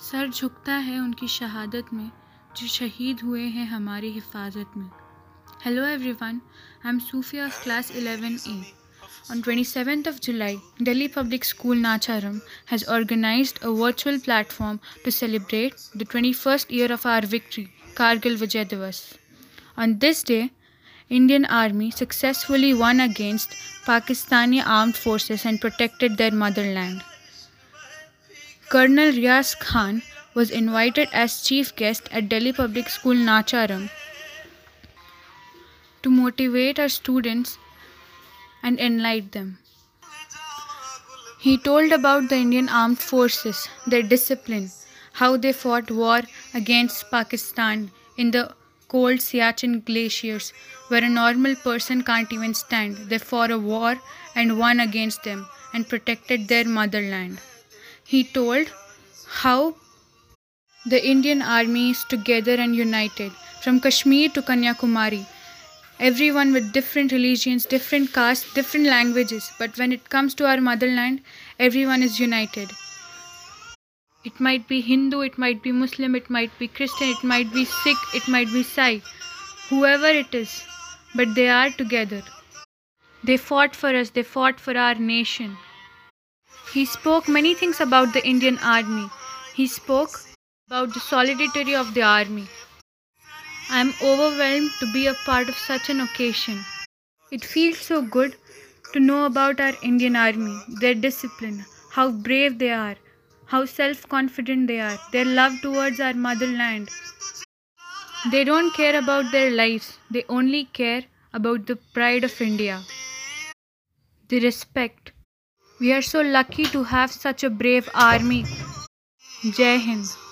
Sir झुकता है उनकी शहादत में, जो शहीद हुए हैं हमारी हिफाजत में। Hello everyone I am Sufi of class eleven A on twenty seventh of July Delhi public school Nacharam has organise a virtual platform to celebrate the twenty first year of our victory Kargil Vijay Diwas on this day Indian army successfully won against Pakistani armed forces and protected their motherland Colonel Riaz Khan was invited as chief guest at Delhi Public School Nacharam to motivate our students and enlighten them. He told about the Indian armed forces, their discipline, how they fought war against Pakistan in the cold Siachen glaciers where a normal person can't even stand. They fought a war and won against them and protected their motherland. He told how the Indian army is together and united from Kashmir to Kanyakumari. Everyone with different religions, different castes, different languages, but when it comes to our motherland, everyone is united. It might be Hindu, it might be Muslim, it might be Christian, it might be Sikh, it might be Sai, whoever it is, but they are together. They fought for us, they fought for our nation. He spoke many things about the Indian army. He spoke about the solidarity of the army. I am overwhelmed to be a part of such an occasion. It feels so good to know about our Indian army, their discipline, how brave they are, how self confident they are, their love towards our motherland. They don't care about their lives, they only care about the pride of India. The respect. We are so lucky to have such a brave army. Jai Hind.